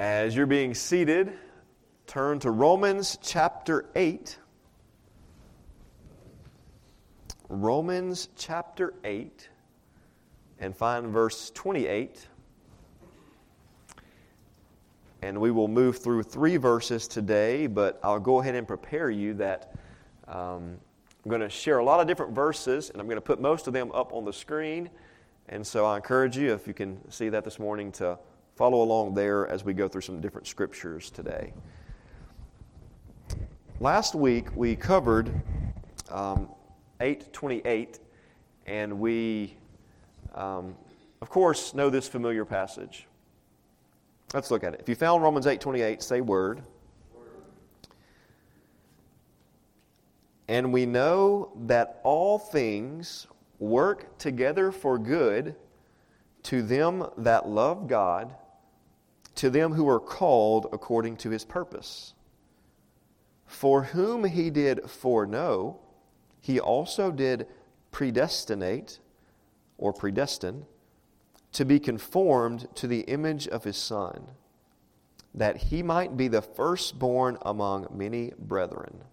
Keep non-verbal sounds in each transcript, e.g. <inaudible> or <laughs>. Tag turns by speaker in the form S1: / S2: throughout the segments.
S1: As you're being seated, turn to Romans chapter 8. Romans chapter 8 and find verse 28. And we will move through three verses today, but I'll go ahead and prepare you that um, I'm going to share a lot of different verses, and I'm going to put most of them up on the screen. And so I encourage you, if you can see that this morning, to follow along there as we go through some different scriptures today. Last week we covered um, 828, and we, um, of course, know this familiar passage. Let's look at it. If you found Romans 8:28, say word. And we know that all things work together for good to them that love God, to them who are called according to his purpose. For whom he did foreknow, he also did predestinate or predestine to be conformed to the image of his Son, that he might be the firstborn among many brethren.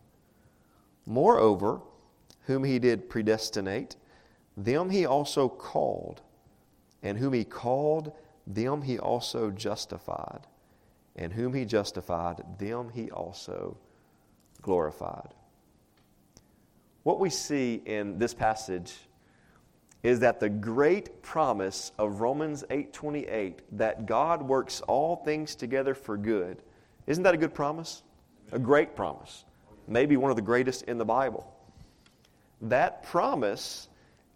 S1: Moreover, whom he did predestinate, them he also called, and whom he called, them he also justified, and whom he justified, them he also glorified. What we see in this passage is that the great promise of Romans 8:28 that God works all things together for good. Isn't that a good promise? A great promise. Maybe one of the greatest in the Bible. That promise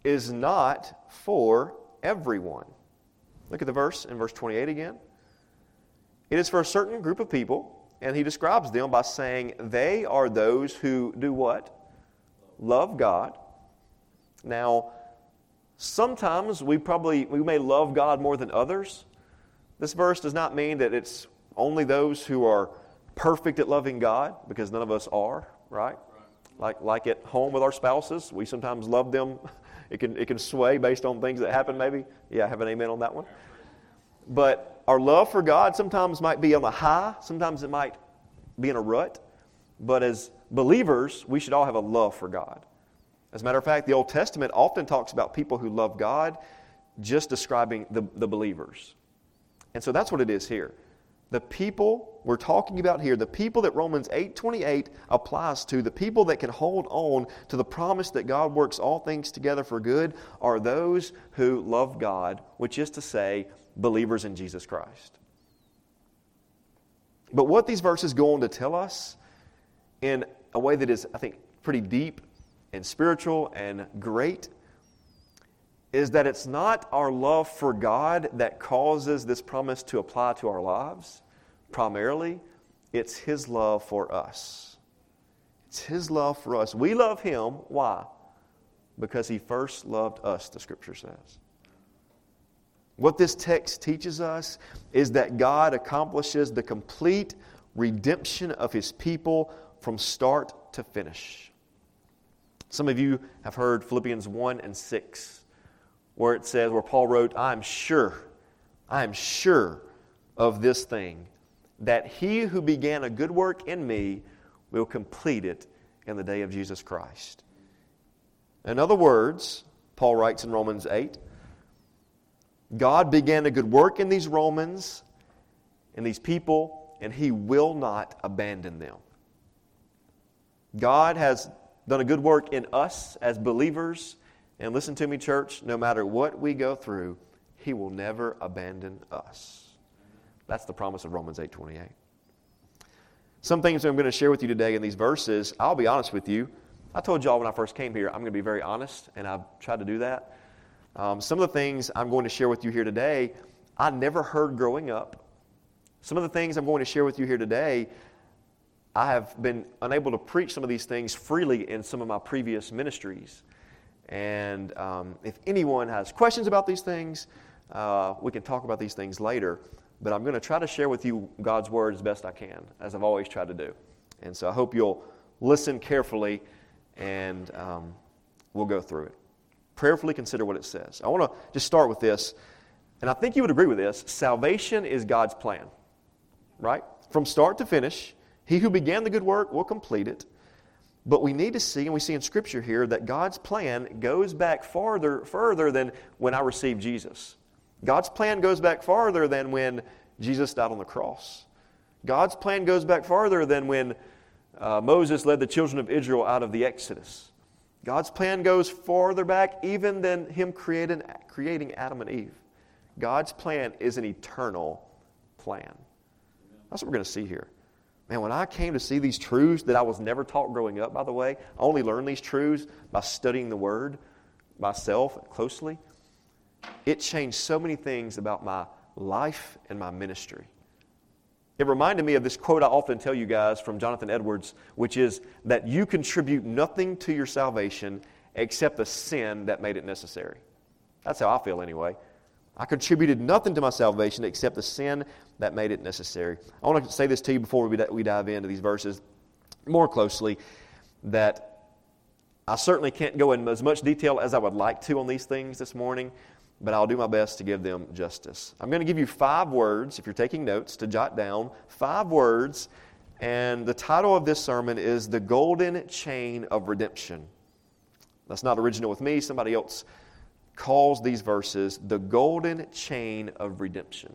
S1: is not for everyone. Look at the verse in verse 28 again. It is for a certain group of people, and he describes them by saying they are those who do what? Love God. Now, Sometimes we probably we may love God more than others. This verse does not mean that it's only those who are perfect at loving God, because none of us are, right? Like like at home with our spouses, we sometimes love them. It can it can sway based on things that happen. Maybe, yeah, I have an amen on that one. But our love for God sometimes might be on a high. Sometimes it might be in a rut. But as believers, we should all have a love for God. As a matter of fact, the Old Testament often talks about people who love God, just describing the, the believers. And so that's what it is here. The people we're talking about here, the people that Romans 8:28 applies to, the people that can hold on to the promise that God works all things together for good are those who love God, which is to say, believers in Jesus Christ. But what these verses go on to tell us in a way that is, I think, pretty deep and spiritual and great is that it's not our love for God that causes this promise to apply to our lives. Primarily, it's His love for us. It's His love for us. We love Him. Why? Because He first loved us, the Scripture says. What this text teaches us is that God accomplishes the complete redemption of His people from start to finish. Some of you have heard Philippians 1 and 6, where it says, where Paul wrote, I am sure, I am sure of this thing, that he who began a good work in me will complete it in the day of Jesus Christ. In other words, Paul writes in Romans 8, God began a good work in these Romans, in these people, and he will not abandon them. God has done a good work in us as believers. And listen to me, church, no matter what we go through, He will never abandon us. That's the promise of Romans 8 28. Some things I'm going to share with you today in these verses, I'll be honest with you. I told y'all when I first came here, I'm going to be very honest, and I've tried to do that. Um, some of the things I'm going to share with you here today, I never heard growing up. Some of the things I'm going to share with you here today, I have been unable to preach some of these things freely in some of my previous ministries. And um, if anyone has questions about these things, uh, we can talk about these things later. But I'm going to try to share with you God's Word as best I can, as I've always tried to do. And so I hope you'll listen carefully and um, we'll go through it. Prayerfully consider what it says. I want to just start with this, and I think you would agree with this salvation is God's plan. right? From start to finish. He who began the good work will complete it. But we need to see, and we see in Scripture here, that God's plan goes back farther, further than when I received Jesus. God's plan goes back farther than when Jesus died on the cross. God's plan goes back farther than when uh, Moses led the children of Israel out of the Exodus. God's plan goes farther back even than Him creating, creating Adam and Eve. God's plan is an eternal plan. That's what we're going to see here. Man, when I came to see these truths that I was never taught growing up, by the way, I only learned these truths by studying the Word myself closely. It changed so many things about my life and my ministry. It reminded me of this quote I often tell you guys from Jonathan Edwards, which is that you contribute nothing to your salvation except the sin that made it necessary. That's how I feel anyway. I contributed nothing to my salvation except the sin that made it necessary. I want to say this to you before we dive into these verses more closely that I certainly can't go in as much detail as I would like to on these things this morning, but I'll do my best to give them justice. I'm going to give you five words, if you're taking notes, to jot down five words, and the title of this sermon is The Golden Chain of Redemption. That's not original with me, somebody else calls these verses the golden chain of redemption.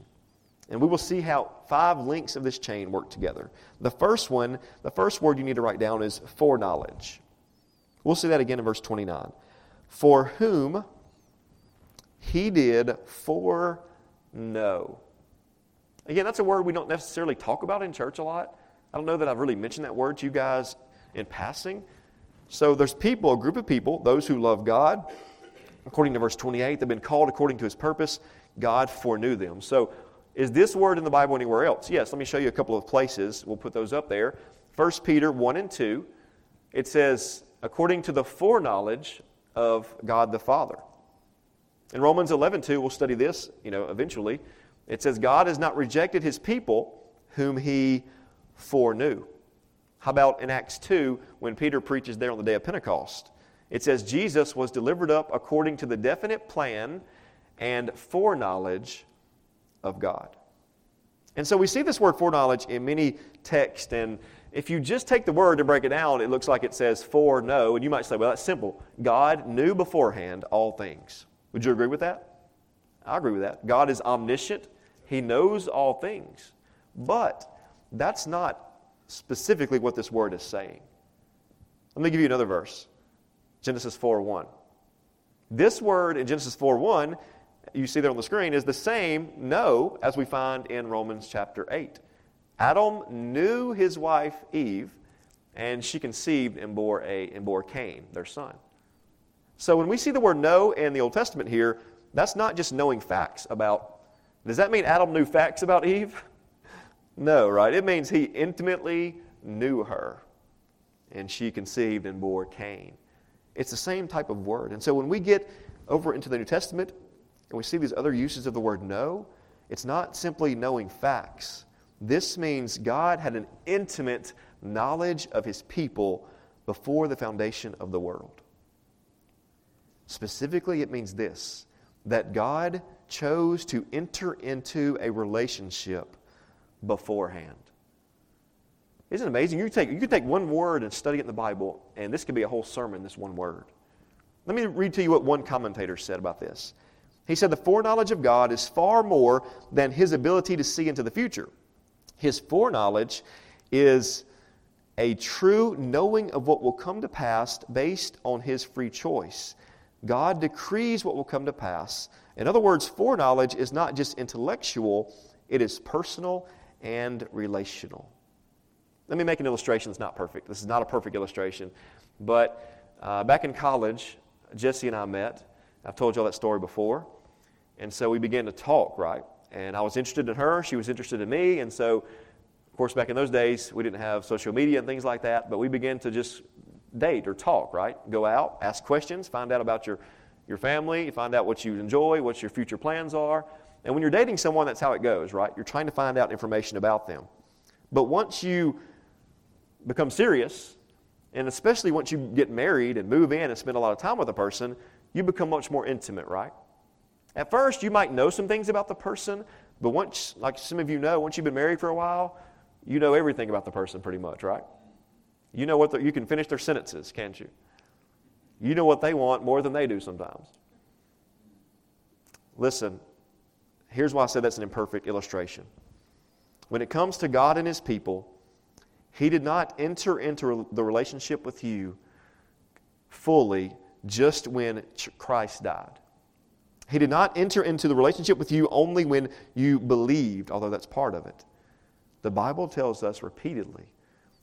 S1: And we will see how five links of this chain work together. The first one, the first word you need to write down is foreknowledge. We'll see that again in verse 29. For whom he did foreknow. Again, that's a word we don't necessarily talk about in church a lot. I don't know that I've really mentioned that word to you guys in passing. So there's people, a group of people, those who love God, according to verse 28, they've been called according to his purpose. God foreknew them. So, is this word in the Bible anywhere else? Yes, let me show you a couple of places. We'll put those up there. 1 Peter 1 and 2, it says, according to the foreknowledge of God the Father. In Romans 11 2, we'll study this, you know, eventually. It says, God has not rejected his people whom he foreknew. How about in Acts 2 when Peter preaches there on the day of Pentecost? It says Jesus was delivered up according to the definite plan and foreknowledge of God. And so we see this word foreknowledge in many texts, and if you just take the word and break it down, it looks like it says foreknow, and you might say, well, that's simple. God knew beforehand all things. Would you agree with that? I agree with that. God is omniscient, He knows all things. But that's not specifically what this word is saying. Let me give you another verse. Genesis 4 1. This word in Genesis 4 1, you see there on the screen, is the same know as we find in Romans chapter 8. Adam knew his wife Eve, and she conceived and bore, a, and bore Cain, their son. So when we see the word know in the Old Testament here, that's not just knowing facts about. Does that mean Adam knew facts about Eve? <laughs> No, right? It means he intimately knew her, and she conceived and bore Cain. It's the same type of word. And so when we get over into the New Testament and we see these other uses of the word know, it's not simply knowing facts. This means God had an intimate knowledge of his people before the foundation of the world. Specifically, it means this that God chose to enter into a relationship beforehand. Isn't it amazing? You take, you could take one word and study it in the Bible, and this could be a whole sermon, this one word. Let me read to you what one commentator said about this. He said, The foreknowledge of God is far more than his ability to see into the future. His foreknowledge is a true knowing of what will come to pass based on his free choice. God decrees what will come to pass. In other words, foreknowledge is not just intellectual, it is personal and relational. Let me make an illustration that's not perfect. This is not a perfect illustration. But uh, back in college, Jesse and I met. I've told y'all that story before. And so we began to talk, right? And I was interested in her, she was interested in me. And so, of course, back in those days, we didn't have social media and things like that, but we began to just date or talk, right? Go out, ask questions, find out about your, your family, find out what you enjoy, what your future plans are. And when you're dating someone, that's how it goes, right? You're trying to find out information about them. But once you become serious, and especially once you get married and move in and spend a lot of time with a person, you become much more intimate, right? At first, you might know some things about the person, But once, like some of you know, once you've been married for a while, you know everything about the person pretty much, right? You know what the, you can finish their sentences, can't you? You know what they want more than they do sometimes. Listen, here's why I said that's an imperfect illustration. When it comes to God and His people, He did not enter into the relationship with you fully just when Christ died. He did not enter into the relationship with you only when you believed, although that's part of it. The Bible tells us repeatedly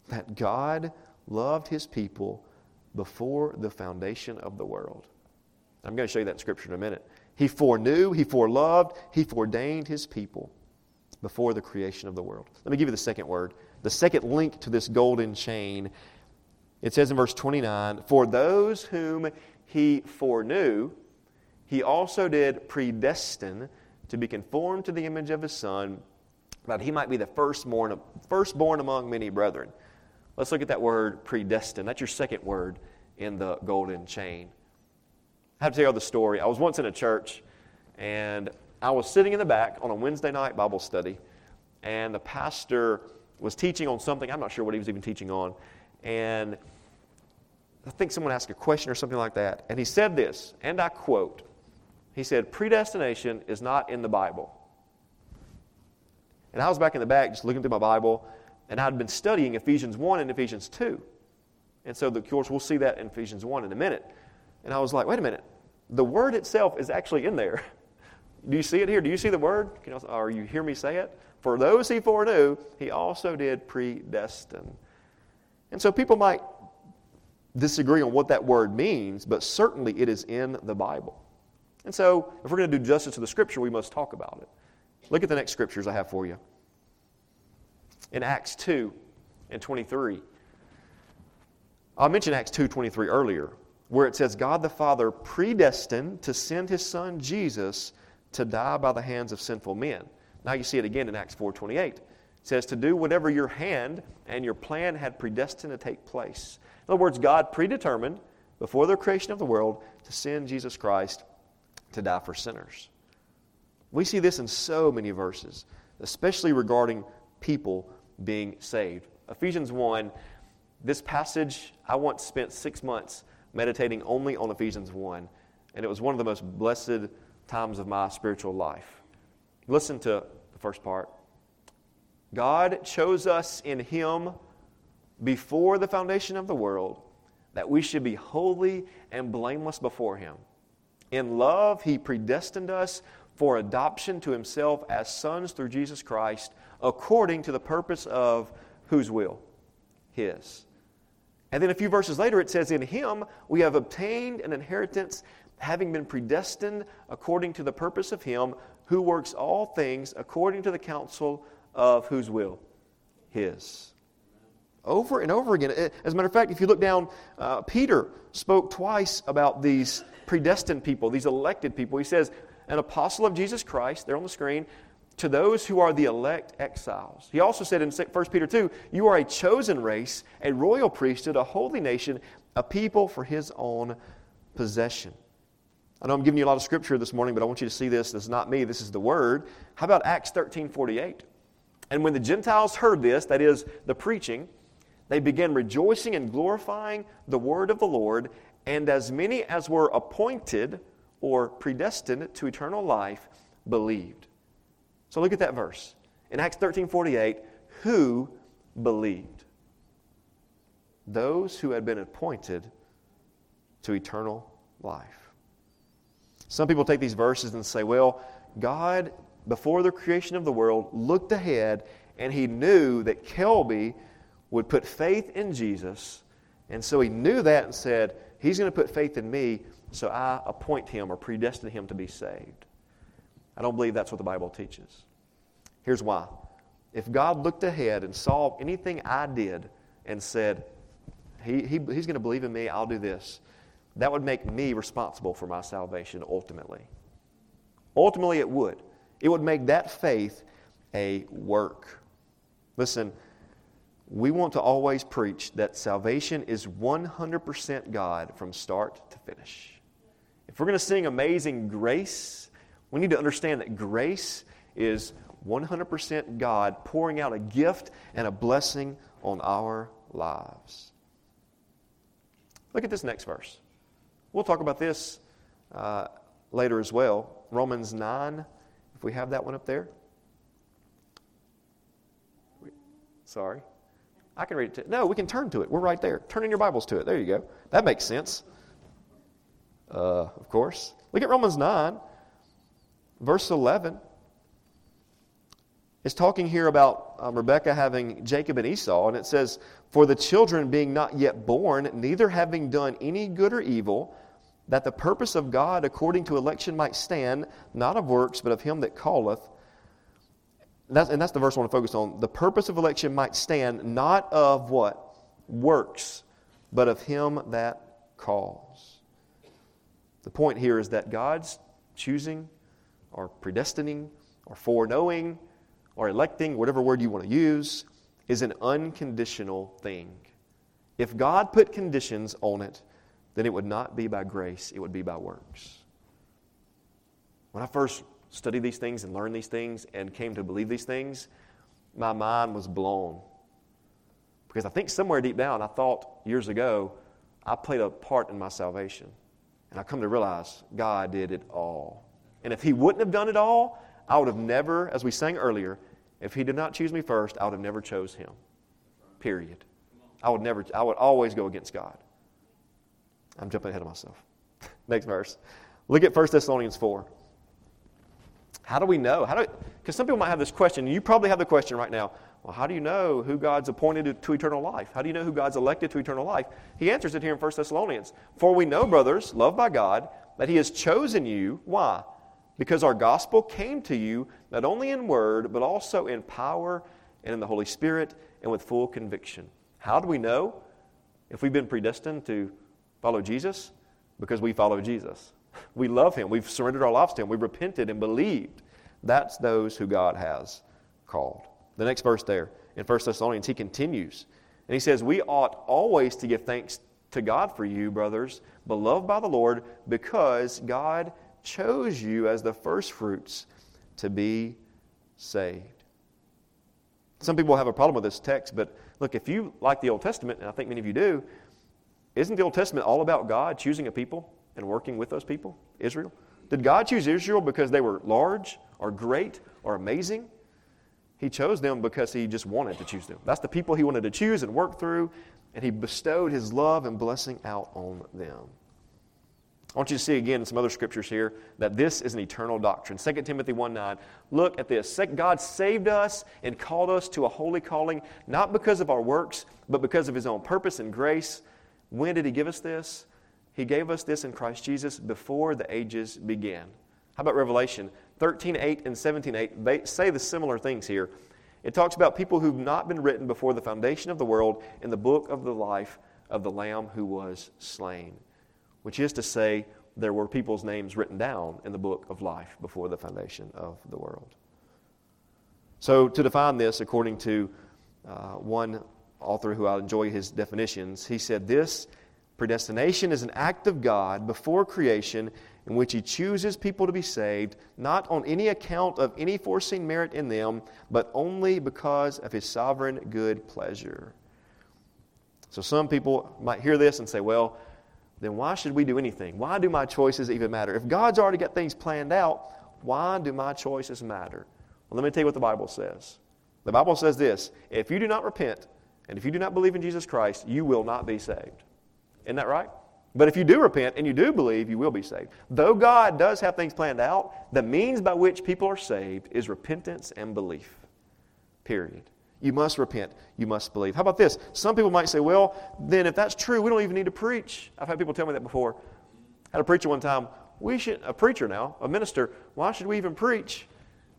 S1: that God loved his people before the foundation of the world. I'm going to show you that in Scripture in a minute. He foreknew, he foreloved, he foreordained his people before the creation of the world. Let me give you the second word. The second link to this golden chain. It says in verse 29 For those whom he foreknew, he also did predestine to be conformed to the image of his Son, that he might be the firstborn, firstborn among many brethren. Let's look at that word predestined. That's your second word in the golden chain. I have to tell you the story. I was once in a church, and I was sitting in the back on a Wednesday night Bible study, and the pastor was teaching on something. I'm not sure what he was even teaching on. And I think someone asked a question or something like that. And he said this, and I quote He said, Predestination is not in the Bible. And I was back in the back just looking through my Bible, and I'd been studying Ephesians 1 and Ephesians 2. And so, of course, we'll see that in Ephesians 1 in a minute. And I was like, wait a minute. The word itself is actually in there. <laughs> Do you see it here? Do you see the word? You, or you hear me say it? For those he foreknew, he also did predestine. And so people might disagree on what that word means, but certainly it is in the Bible. And so, if we're going to do justice to the scripture, we must talk about it. Look at the next scriptures I have for you. In Acts 2 and 23. I mentioned Acts 2:23 earlier, where it says God the Father predestined to send his son Jesus to die by the hands of sinful men. Now you see it again in Acts 4:28. It says to do whatever your hand and your plan had predestined to take place. In other words, God predetermined before the creation of the world to send Jesus Christ to die for sinners. We see this in so many verses, especially regarding people being saved. Ephesians 1, this passage, I once spent six months meditating only on Ephesians 1, and it was one of the most blessed times of my spiritual life. Listen to the first part. God chose us in Him before the foundation of the world that we should be holy and blameless before Him. In love, He predestined us for adoption to Himself as sons through Jesus Christ, according to the purpose of whose will? His. And then a few verses later, it says, In Him we have obtained an inheritance, having been predestined according to the purpose of Him who works all things according to the counsel of whose will? His. Over and over again. As a matter of fact, if you look down, uh, Peter spoke twice about these predestined people, these elected people. He says, An apostle of Jesus Christ, there on the screen, to those who are the elect exiles. He also said in 1 Peter 2, You are a chosen race, a royal priesthood, a holy nation, a people for his own possession. I know I'm giving you a lot of scripture this morning, but I want you to see this. This is not me, this is the word. How about Acts 13 48? And when the Gentiles heard this, that is, the preaching, they began rejoicing and glorifying the word of the Lord, and as many as were appointed or predestined to eternal life believed. So look at that verse. In Acts 13 48, who believed? Those who had been appointed to eternal life. Some people take these verses and say, well, God, before the creation of the world, looked ahead and he knew that Kelby would put faith in Jesus. And so he knew that and said, He's going to put faith in me, so I appoint him or predestine him to be saved. I don't believe that's what the Bible teaches. Here's why. If God looked ahead and saw anything I did and said, he, he, He's going to believe in me, I'll do this, that would make me responsible for my salvation ultimately. Ultimately, it would. It would make that faith a work. Listen, we want to always preach that salvation is 100% God from start to finish. If we're going to sing Amazing Grace, we need to understand that grace is 100% God pouring out a gift and a blessing on our lives. Look at this next verse. We'll talk about this uh, later as well. Romans 9, if we have that one up there. Sorry. I can read it. To, no, we can turn to it. We're right there. Turn in your Bibles to it. There you go. That makes sense. Uh, of course. Look at Romans 9, verse 11. It's talking here about um, Rebekah having Jacob and Esau, and it says, For the children being not yet born, neither having done any good or evil, that the purpose of God according to election might stand, not of works, but of him that calleth. And that's, and that's the verse I want to focus on. The purpose of election might stand, not of what? Works, but of him that calls. The point here is that God's choosing or predestining or foreknowing or electing, whatever word you want to use, is an unconditional thing. If God put conditions on it, then it would not be by grace, it would be by works. When I first studied these things and learned these things and came to believe these things, my mind was blown. Because I think somewhere deep down, I thought years ago, I played a part in my salvation. And I come to realize God did it all. And if He wouldn't have done it all, I would have never, as we sang earlier, if He did not choose me first, I would have never chose Him. Period. I would never, I would always go against God. I'm jumping ahead of myself. <laughs> Next verse. Look at 1 Thessalonians 4. How do we know? How do because some people might have this question, you probably have the question right now. Well, how do you know who God's appointed to, to eternal life? How do you know who God's elected to eternal life? He answers it here in 1 Thessalonians. For we know, brothers, loved by God, that He has chosen you. Why? Because our gospel came to you not only in word, but also in power and in the Holy Spirit and with full conviction. How do we know if we've been predestined to follow Jesus? Because we follow Jesus. We love Him. We've surrendered our lives to Him. We've repented and believed. That's those who God has called. The next verse there in 1 Thessalonians, he continues. And he says, We ought always to give thanks to God for you, brothers, beloved by the Lord, because God chose you as the firstfruits to be saved. Some people have a problem with this text, but look, if you like the Old Testament, and I think many of you do, isn't the Old Testament all about God choosing a people and working with those people, Israel? Did God choose Israel because they were large or great or amazing? He chose them because He just wanted to choose them. That's the people He wanted to choose and work through, and He bestowed His love and blessing out on them. I want you to see again in some other scriptures here that this is an eternal doctrine. 2 Timothy 1 9. Look at this. God saved us and called us to a holy calling, not because of our works, but because of His own purpose and grace. When did He give us this? He gave us this in Christ Jesus before the ages began. How about Revelation 13 8 and 17 8? They say the similar things here. It talks about people who've not been written before the foundation of the world in the book of the life of the Lamb who was slain, which is to say, there were people's names written down in the book of life before the foundation of the world. So, to define this, according to uh, one author who I enjoy his definitions, he said, This Predestination is an act of God before creation in which He chooses people to be saved, not on any account of any foreseen merit in them, but only because of His sovereign good pleasure. So some people might hear this and say, well, then why should we do anything? Why do my choices even matter? If God's already got things planned out, why do my choices matter? Well, let me tell you what the Bible says. The Bible says this if you do not repent, and if you do not believe in Jesus Christ, you will not be saved. Isn't that right? But if you do repent and you do believe, you will be saved. Though God does have things planned out, the means by which people are saved is repentance and belief. Period. You must repent. You must believe. How about this? Some people might say, well, then if that's true, we don't even need to preach. I've had people tell me that before. I had a preacher one time, we should, a preacher now, a minister, why should we even preach?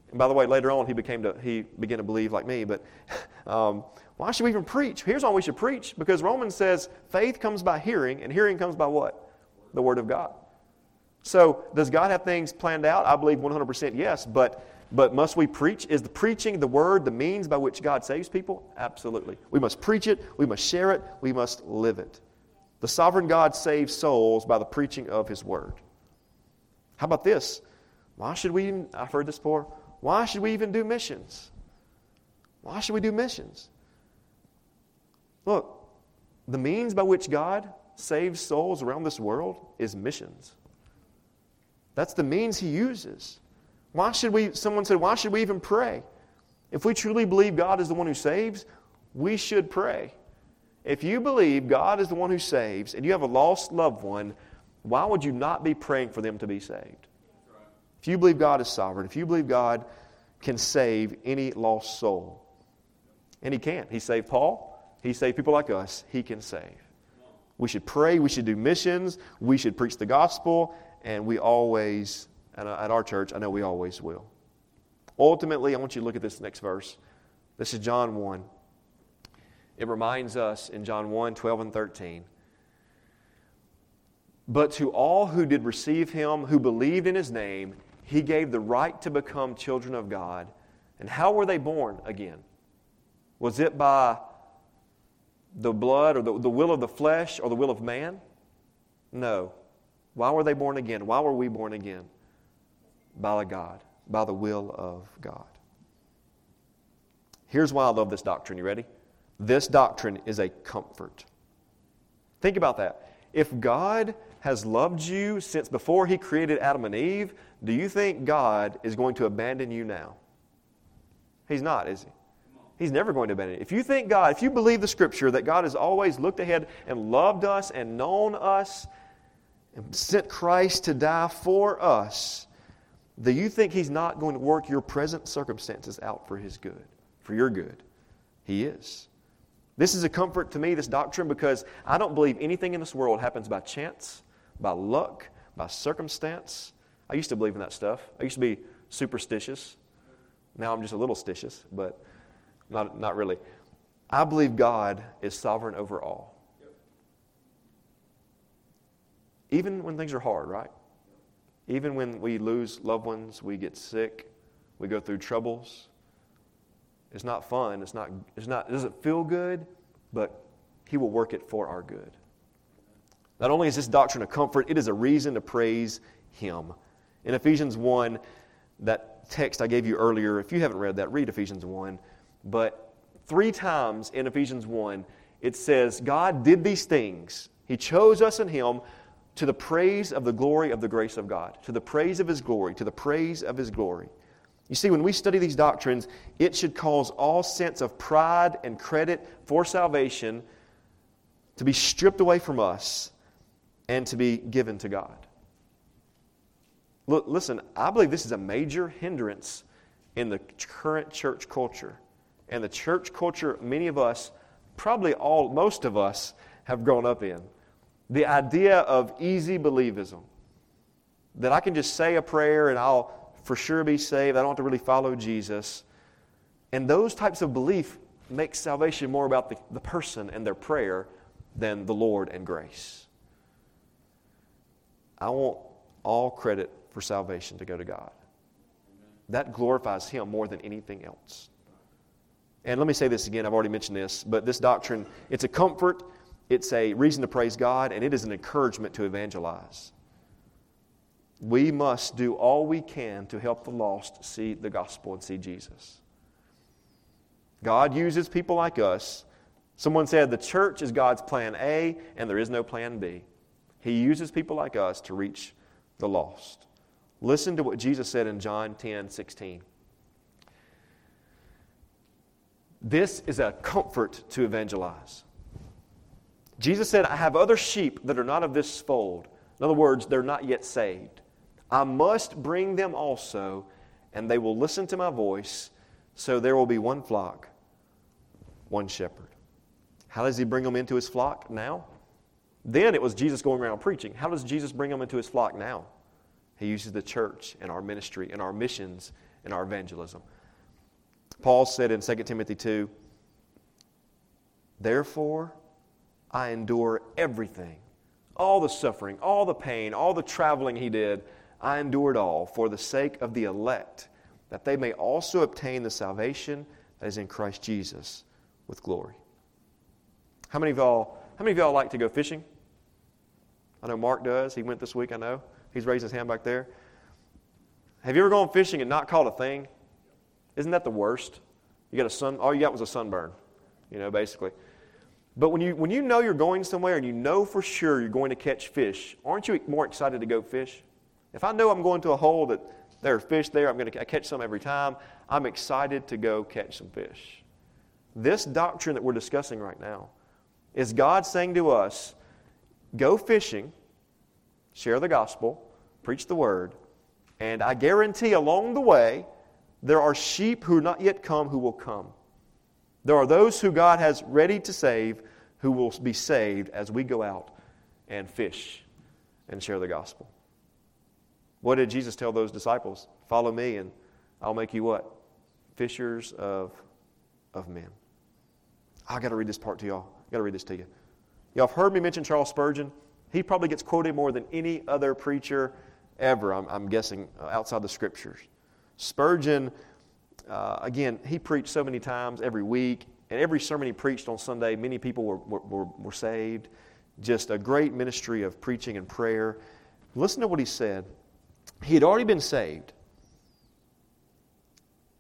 S1: And by the way, later on, he, became to, he began to believe like me, but <laughs> um, why should we even preach? Here's why we should preach because Romans says faith comes by hearing, and hearing comes by what? The Word of God. So, does God have things planned out? I believe 100% yes, but, but must we preach? Is the preaching the Word the means by which God saves people? Absolutely. We must preach it, we must share it, we must live it. The sovereign God saves souls by the preaching of His Word. How about this? Why should we, even, I've heard this before, why should we even do missions? Why should we do missions? Look, the means by which God saves souls around this world is missions. That's the means He uses. Why should we, someone said, why should we even pray? If we truly believe God is the one who saves, we should pray. If you believe God is the one who saves and you have a lost loved one, why would you not be praying for them to be saved? If you believe God is sovereign, if you believe God can save any lost soul, and He can't, He saved Paul, He saved people like us, He can save. We should pray, we should do missions, we should preach the gospel, and we always at our church, I know we always will. Ultimately, I want you to look at this next verse. This is John 1. It reminds us in John 1 12 and 13. But to all who did receive him, who believed in his name, he gave the right to become children of God. And how were they born again? Was it by the blood or the, the will of the flesh or the will of man? No. Why were they born again? Why were we born again? by the God, by the will of God. Here's why I love this doctrine. You ready? This doctrine is a comfort. Think about that. If God has loved you since before He created Adam and Eve, do you think God is going to abandon you now? He's not, is He? He's never going to abandon you. If you think God, if you believe the Scripture that God has always looked ahead and loved us and known us and sent Christ to die for us, do you think He's not going to work your present circumstances out for His good, for your good? He is. This is a comfort to me, this doctrine, because I don't believe anything in this world happens by chance, by luck, by circumstance. I used to believe in that stuff. I used to be superstitious. Now I'm just a little stitious, but not, not really. I believe God is sovereign over all. Even when things are hard, right? Even when we lose loved ones, we get sick, we go through troubles. It's not fun. It's not, it's not, it doesn't feel good, but He will work it for our good. Not only is this doctrine a comfort, it is a reason to praise Him. In Ephesians 1, that text I gave you earlier, if you haven't read that, read Ephesians 1. But three times in Ephesians 1, it says, God did these things. He chose us in Him to the praise of the glory of the grace of God, to the praise of His glory, to the praise of His glory. You see, when we study these doctrines, it should cause all sense of pride and credit for salvation to be stripped away from us and to be given to God. Look, listen, I believe this is a major hindrance in the current church culture. And the church culture, many of us, probably all, most of us, have grown up in. The idea of easy believism. That I can just say a prayer and I'll for sure be saved. I don't have to really follow Jesus. And those types of belief make salvation more about the, the person and their prayer than the Lord and grace. I want all credit for salvation to go to God. That glorifies Him more than anything else. And let me say this again, I've already mentioned this, but this doctrine, it's a comfort it's a reason to praise God, and it is an encouragement to evangelize. We must do all we can to help the lost see the gospel and see Jesus. God uses people like us. Someone said the church is God's plan A, and there is no plan B. He uses people like us to reach the lost. Listen to what Jesus said in John 10 16. This is a comfort to evangelize. Jesus said, I have other sheep that are not of this fold. In other words, they're not yet saved. I must bring them also, and they will listen to my voice, so there will be one flock, one shepherd. How does he bring them into his flock now? Then it was Jesus going around preaching. How does Jesus bring them into his flock now? He uses the church and our ministry and our missions and our evangelism. Paul said in 2 Timothy 2 Therefore, I endure everything. All the suffering, all the pain, all the traveling he did, I endured all for the sake of the elect, that they may also obtain the salvation that is in Christ Jesus with glory. How many of y'all, how many of y'all like to go fishing? I know Mark does. He went this week, I know. He's raised his hand back there. Have you ever gone fishing and not caught a thing? Isn't that the worst? You got a sun, all you got was a sunburn, you know, basically. But when you, when you know you're going somewhere and you know for sure you're going to catch fish, aren't you more excited to go fish? If I know I'm going to a hole that there are fish there, I'm going to catch some every time, I'm excited to go catch some fish. This doctrine that we're discussing right now is God saying to us, go fishing, share the gospel, preach the word, and I guarantee along the way, there are sheep who are not yet come who will come. There are those who God has ready to save who will be saved as we go out and fish and share the gospel. What did Jesus tell those disciples? Follow me and I'll make you what? Fishers of, of men. I got to read this part to y'all. I got to read this to you. Y'all have heard me mention Charles Spurgeon. He probably gets quoted more than any other preacher ever, I'm, I'm guessing, uh, outside the scriptures. Spurgeon, uh, again, he preached so many times every week, and every sermon he preached on Sunday, many people were, were, were saved. Just a great ministry of preaching and prayer. Listen to what he said. He had already been saved,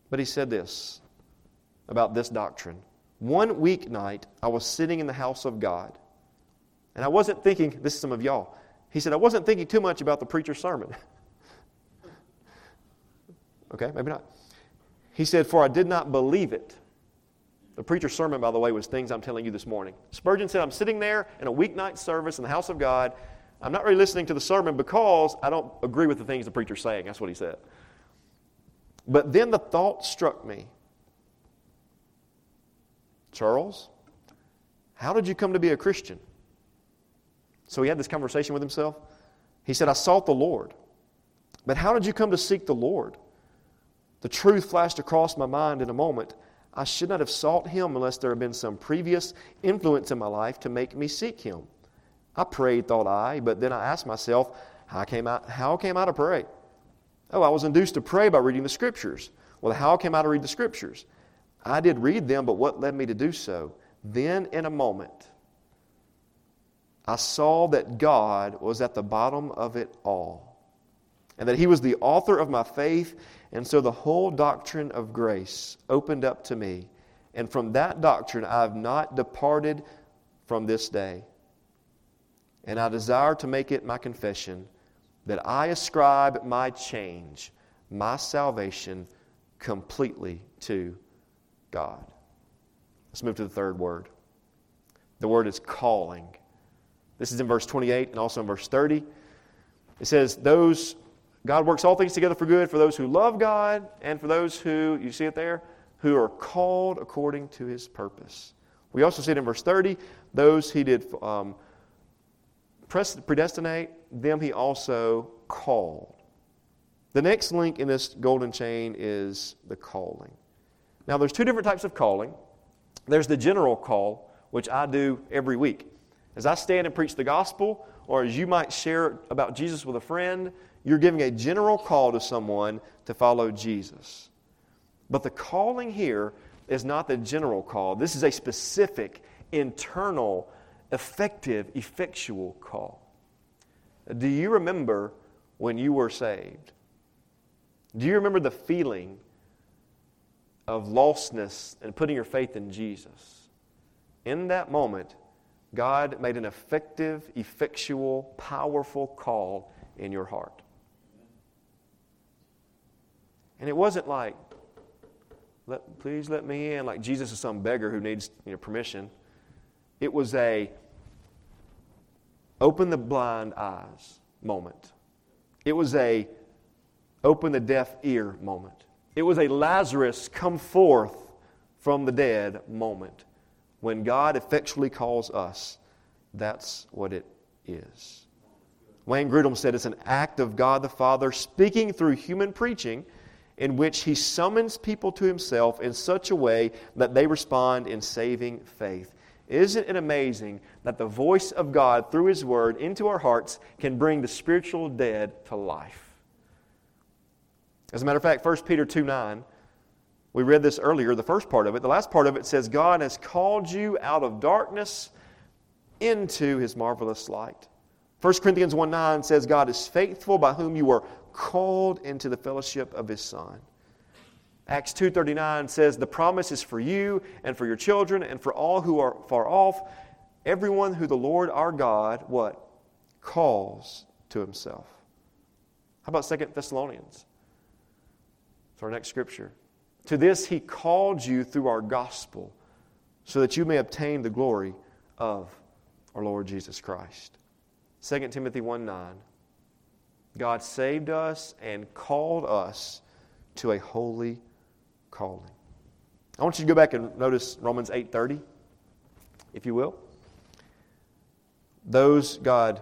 S1: but he said this about this doctrine. One weeknight, I was sitting in the house of God, and I wasn't thinking, this is some of y'all. He said, I wasn't thinking too much about the preacher's sermon. <laughs> okay, maybe not. He said, For I did not believe it. The preacher's sermon, by the way, was things I'm telling you this morning. Spurgeon said, I'm sitting there in a weeknight service in the house of God. I'm not really listening to the sermon because I don't agree with the things the preacher's saying. That's what he said. But then the thought struck me Charles, how did you come to be a Christian? So he had this conversation with himself. He said, I sought the Lord. But how did you come to seek the Lord? The truth flashed across my mind in a moment. I should not have sought him unless there had been some previous influence in my life to make me seek him. I prayed, thought I, but then I asked myself, how came I, how came I to pray? Oh, I was induced to pray by reading the scriptures. Well, how came I to read the scriptures? I did read them, but what led me to do so? Then, in a moment, I saw that God was at the bottom of it all, and that He was the author of my faith, and so the whole doctrine of grace opened up to me. And from that doctrine, I have not departed from this day. And I desire to make it my confession that I ascribe my change, my salvation, completely to God. Let's move to the third word. The word is calling. This is in verse 28 and also in verse 30. It says, Those, God works all things together for good for those who love God and for those who, you see it there, who are called according to his purpose. We also see it in verse 30, those he did um, predestinate, them he also called. The next link in this golden chain is the calling. Now, there's two different types of calling. There's the general call, which I do every week. As I stand and preach the gospel, or as you might share about Jesus with a friend, you're giving a general call to someone to follow Jesus. But the calling here is not the general call. This is a specific, internal, effective, effectual call. Do you remember when you were saved? Do you remember the feeling of lostness and putting your faith in Jesus? In that moment, God made an effective, effectual, powerful call in your heart. And it wasn't like, let, please let me in, like Jesus is some beggar who needs you know, permission. It was a open the blind eyes moment. It was a open the deaf ear moment. It was a Lazarus come forth from the dead moment. When God effectually calls us, that's what it is. Wayne Grudem said it's an act of God the Father speaking through human preaching in which he summons people to himself in such a way that they respond in saving faith. Isn't it amazing that the voice of God through his word into our hearts can bring the spiritual dead to life? As a matter of fact, 1 Peter 2 9 we read this earlier, the first part of it. The last part of it says, God has called you out of darkness into his marvelous light. 1 Corinthians 1 9 says, God is faithful by whom you were called into the fellowship of his Son. Acts 2:39 says the promise is for you and for your children and for all who are far off, everyone who the Lord our God what calls to himself. How about 2 Thessalonians? It's our next scripture. To this he called you through our gospel so that you may obtain the glory of our Lord Jesus Christ. 2 Timothy 1 9. God saved us and called us to a holy calling. I want you to go back and notice Romans 8:30, if you will. Those God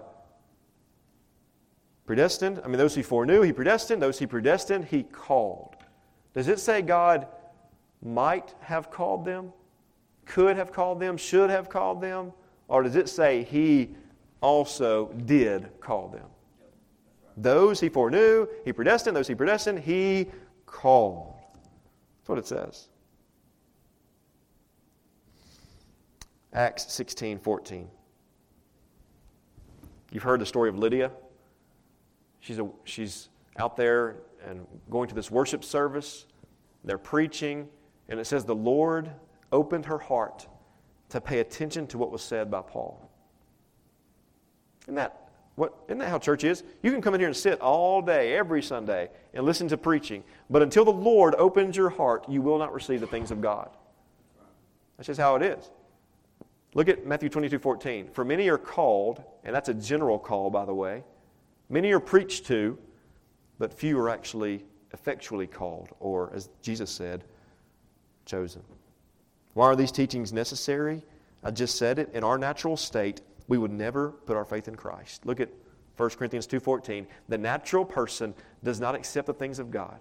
S1: predestined, I mean those he foreknew, he predestined, those he predestined, he called. Does it say God might have called them? Could have called them? Should have called them? Or does it say he also did call them? Those he foreknew, he predestined, those he predestined, he called. That's what it says. Acts 16 14. You've heard the story of Lydia. She's, a, she's out there and going to this worship service. They're preaching, and it says the Lord opened her heart to pay attention to what was said by Paul. Isn't that what, isn't that how church is? You can come in here and sit all day, every Sunday, and listen to preaching. But until the Lord opens your heart, you will not receive the things of God. That's just how it is. Look at Matthew 22 14. For many are called, and that's a general call, by the way. Many are preached to, but few are actually effectually called, or as Jesus said, chosen. Why are these teachings necessary? I just said it. In our natural state, we would never put our faith in Christ. Look at 1 Corinthians 2:14. The natural person does not accept the things of God.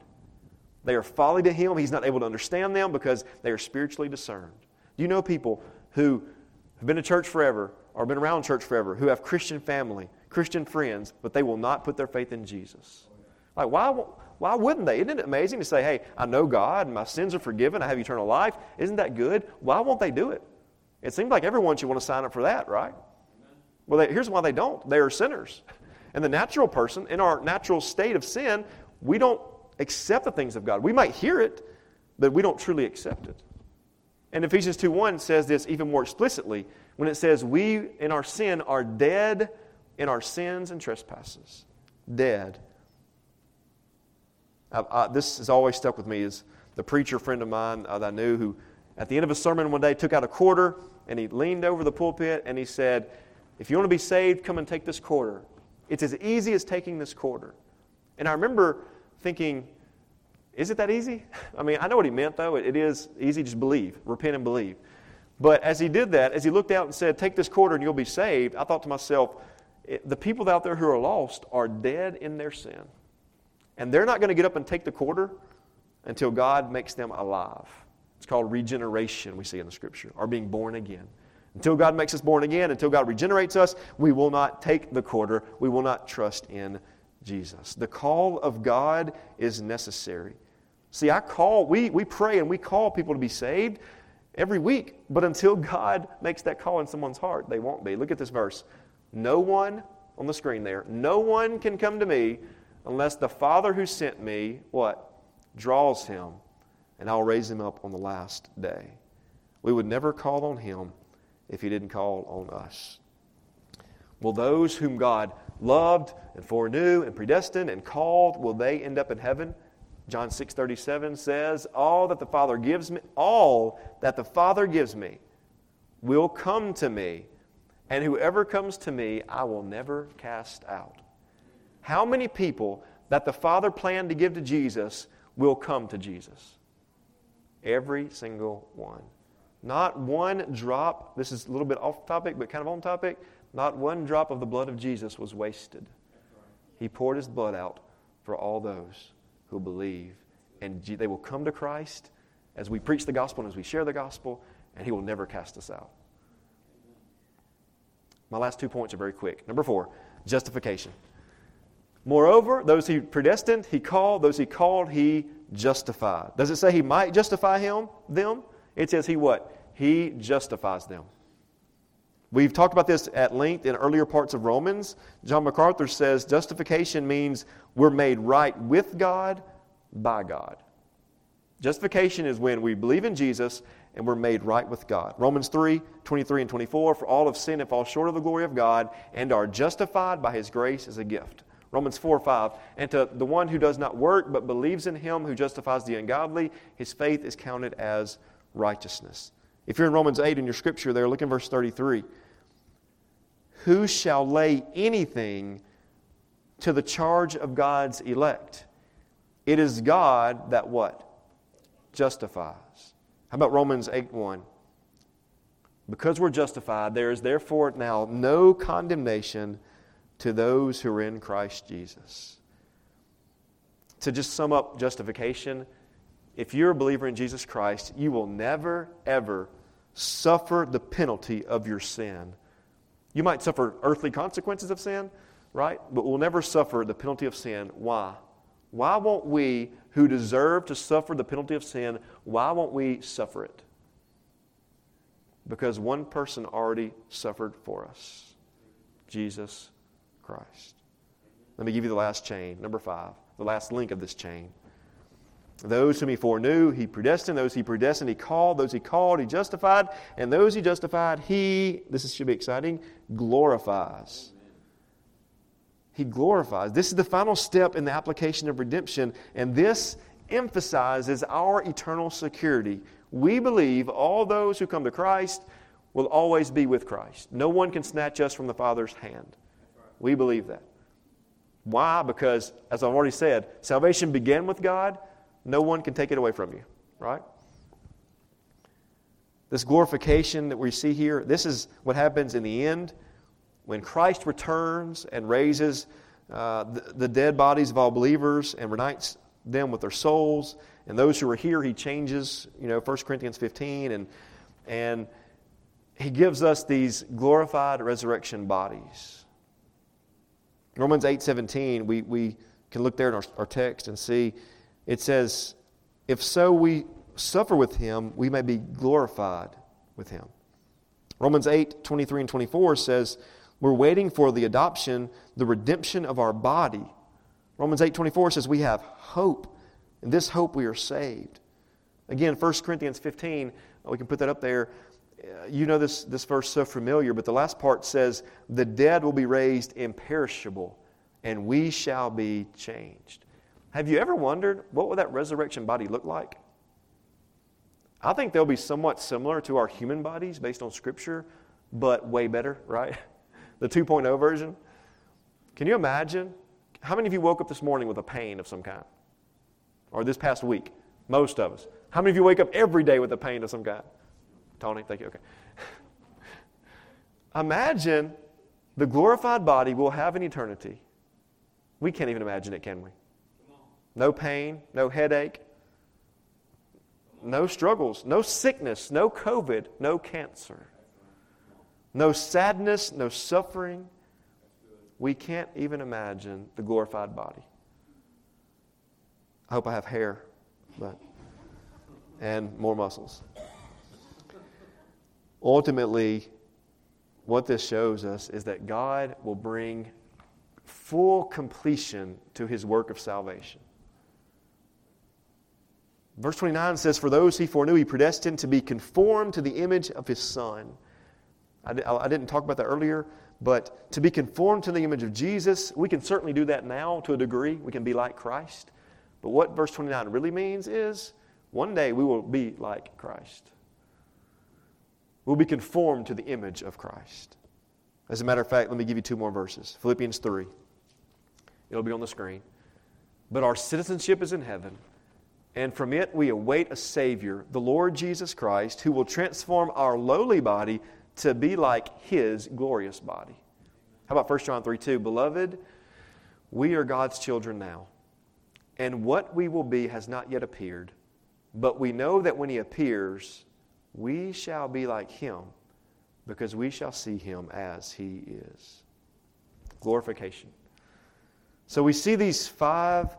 S1: They are folly to him. He's not able to understand them because they are spiritually discerned. Do you know people who have been to church forever or been around church forever who have Christian family, Christian friends, but they will not put their faith in Jesus? Like, why, why wouldn't they? Isn't it amazing to say, hey, I know God and my sins are forgiven, I have eternal life? Isn't that good? Why won't they do it? It seems like everyone should want to sign up for that, right? Well, they, here's why they don't they are sinners. And the natural person, in our natural state of sin, we don't accept the things of God. We might hear it, but we don't truly accept it. And Ephesians 2 1 says this even more explicitly when it says, We in our sin are dead in our sins and trespasses. Dead. I, I, this has always stuck with me is the preacher friend of mine that I knew who, at the end of a sermon one day, took out a quarter and he leaned over the pulpit and he said, if you want to be saved, come and take this quarter. It's as easy as taking this quarter. And I remember thinking, is it that easy? <laughs> I mean, I know what he meant, though. It is easy, just believe, repent and believe. But as he did that, as he looked out and said, Take this quarter and you'll be saved, I thought to myself, the people out there who are lost are dead in their sin. And they're not going to get up and take the quarter until God makes them alive. It's called regeneration, we see in the scripture, or being born again. Until God makes us born again, until God regenerates us, we will not take the quarter. We will not trust in Jesus. The call of God is necessary. See, I call, we, we pray and we call people to be saved every week, but until God makes that call in someone's heart, they won't be. Look at this verse. No one, on the screen there, no one can come to me unless the Father who sent me, what? Draws him, and I'll raise him up on the last day. We would never call on him if he didn't call on us. Will those whom God loved and foreknew and predestined and called, will they end up in heaven? John 6:37 says, "All that the Father gives me, all that the Father gives me will come to me, and whoever comes to me, I will never cast out." How many people that the Father planned to give to Jesus will come to Jesus? Every single one. Not one drop, this is a little bit off topic, but kind of on topic. Not one drop of the blood of Jesus was wasted. He poured his blood out for all those who believe. And they will come to Christ as we preach the gospel and as we share the gospel, and he will never cast us out. My last two points are very quick. Number four, justification. Moreover, those he predestined, he called. Those he called, he justified. Does it say he might justify him, them? It says he what? He justifies them. We've talked about this at length in earlier parts of Romans. John MacArthur says justification means we're made right with God by God. Justification is when we believe in Jesus and we're made right with God. Romans 3 23 and 24 For all have sinned and fall short of the glory of God and are justified by his grace as a gift. Romans 4 5 And to the one who does not work but believes in him who justifies the ungodly, his faith is counted as righteousness. If you're in Romans 8 in your scripture there, look in verse 33. Who shall lay anything to the charge of God's elect? It is God that what? Justifies. How about Romans 8 1? Because we're justified, there is therefore now no condemnation to those who are in Christ Jesus. To just sum up justification, if you're a believer in Jesus Christ, you will never, ever suffer the penalty of your sin. You might suffer earthly consequences of sin, right? But we'll never suffer the penalty of sin. Why? Why won't we, who deserve to suffer the penalty of sin, why won't we suffer it? Because one person already suffered for us Jesus Christ. Let me give you the last chain, number five, the last link of this chain. Those whom he foreknew, he predestined. Those he predestined, he called. Those he called, he justified. And those he justified, he, this should be exciting, glorifies. He glorifies. This is the final step in the application of redemption, and this emphasizes our eternal security. We believe all those who come to Christ will always be with Christ. No one can snatch us from the Father's hand. We believe that. Why? Because, as I've already said, salvation began with God. No one can take it away from you, right? This glorification that we see here, this is what happens in the end when Christ returns and raises uh, the, the, dead bodies of all believers and reunites them with their souls, and those who are here, he changes, you know, 1 Corinthians 15, and, and he gives us these glorified resurrection bodies. Romans 8 17, we, we can look there in our, our text and see it says, If so we suffer with him, we may be glorified with him. Romans 8 23 and 24 says, we're waiting for the adoption, the redemption of our body. Romans 8:24 says we have hope. In this hope we are saved. Again, 1 Corinthians 15, we can put that up there. Uh, you know this, this verse so familiar, but the last part says, The dead will be raised imperishable, and we shall be changed. Have you ever wondered what would that resurrection body look like? I think they'll be somewhat similar to our human bodies based on Scripture, but way better, right? <laughs> the 2.0 version. Can you imagine? How many of you woke up this morning with a pain of some kind? Or this past week? Most of us. How many of you wake up every day with a pain of some kind? Tony, thank you. Okay. imagine the glorified body we'll have in eternity. We can't even imagine it, can we? No pain, no headache, no struggles, no sickness, no COVID, no cancer. No sadness, no suffering. We can't even imagine the glorified body. I hope I have hair, but and more muscles. Ultimately, what this shows us is that God will bring full completion to his work of salvation. Verse 29 says, For those he foreknew, he predestined to be conformed to the image of his Son I, I didn't talk about that earlier, but to be conformed to the image of Jesus, we can certainly do that now to a degree. We can be like Christ. But what verse 29 really means is one day we will be like Christ. We'll be conformed to the image of Christ. As a matter of fact, let me give you two more verses Philippians 3. It'll be on the screen. But our citizenship is in heaven, and from it we await a Savior, the Lord Jesus Christ, who will transform our lowly body to be like his glorious body. How about 1 John 3 2? Beloved, we are God's children now, and what we will be has not yet appeared. But we know that when he appears, we shall be like him, because we shall see him as he is. Glorification. So we see these five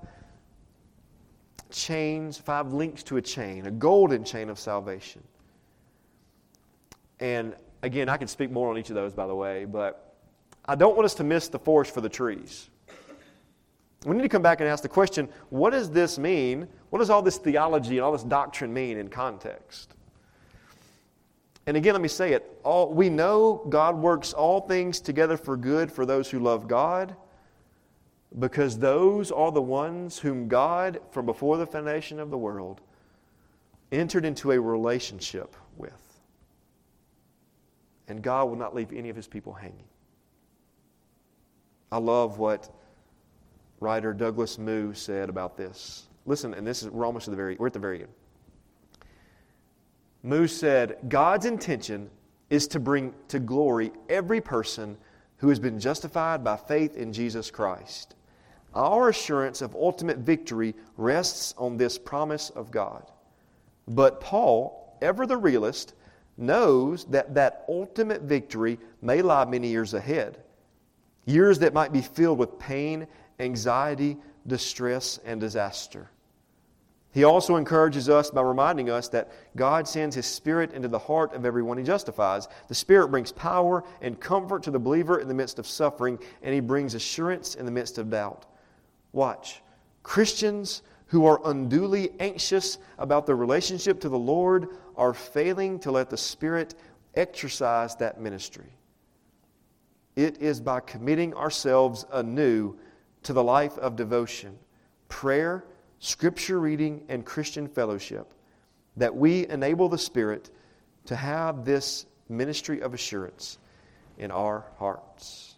S1: chains, five links to a chain, a golden chain of salvation. And Again, I can speak more on each of those, by the way, but I don't want us to miss the forest for the trees. We need to come back and ask the question what does this mean? What does all this theology and all this doctrine mean in context? And again, let me say it. All, we know God works all things together for good for those who love God because those are the ones whom God, from before the foundation of the world, entered into a relationship with. And God will not leave any of his people hanging. I love what writer Douglas Moo said about this. Listen, and this is we're almost at the very we're at the very end. Moo said, God's intention is to bring to glory every person who has been justified by faith in Jesus Christ. Our assurance of ultimate victory rests on this promise of God. But Paul, ever the realist, knows that that ultimate victory may lie many years ahead. Years that might be filled with pain, anxiety, distress, and disaster. He also encourages us by reminding us that God sends His Spirit into the heart of everyone He justifies. The Spirit brings power and comfort to the believer in the midst of suffering, and He brings assurance in the midst of doubt. Watch. Christians who are unduly anxious about their relationship to the Lord are failing to let the Spirit exercise that ministry. It is by committing ourselves anew to the life of devotion, prayer, scripture reading, and Christian fellowship that we enable the Spirit to have this ministry of assurance in our hearts.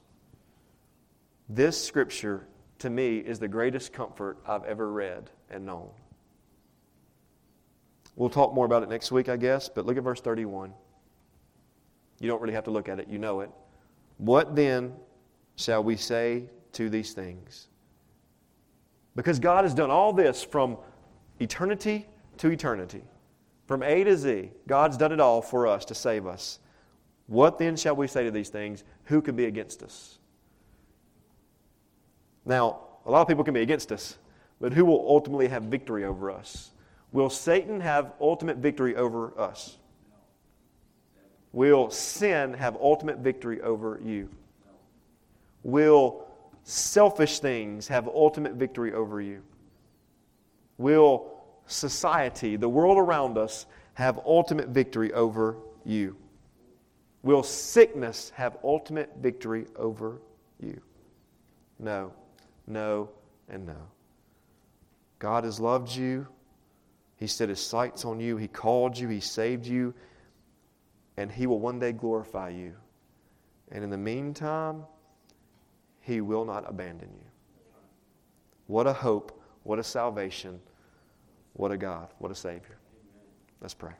S1: This scripture, to me, is the greatest comfort I've ever read and known. We'll talk more about it next week, I guess, but look at verse 31. You don't really have to look at it, you know it. What then shall we say to these things? Because God has done all this from eternity to eternity. From A to Z, God's done it all for us to save us. What then shall we say to these things? Who can be against us? Now, a lot of people can be against us, but who will ultimately have victory over us? Will Satan have ultimate victory over us? Will sin have ultimate victory over you? Will selfish things have ultimate victory over you? Will society, the world around us, have ultimate victory over you? Will sickness have ultimate victory over you? No, no, and no. God has loved you. He set his sights on you. He called you. He saved you. And he will one day glorify you. And in the meantime, he will not abandon you. What a hope. What a salvation. What a God. What a Savior. Let's pray.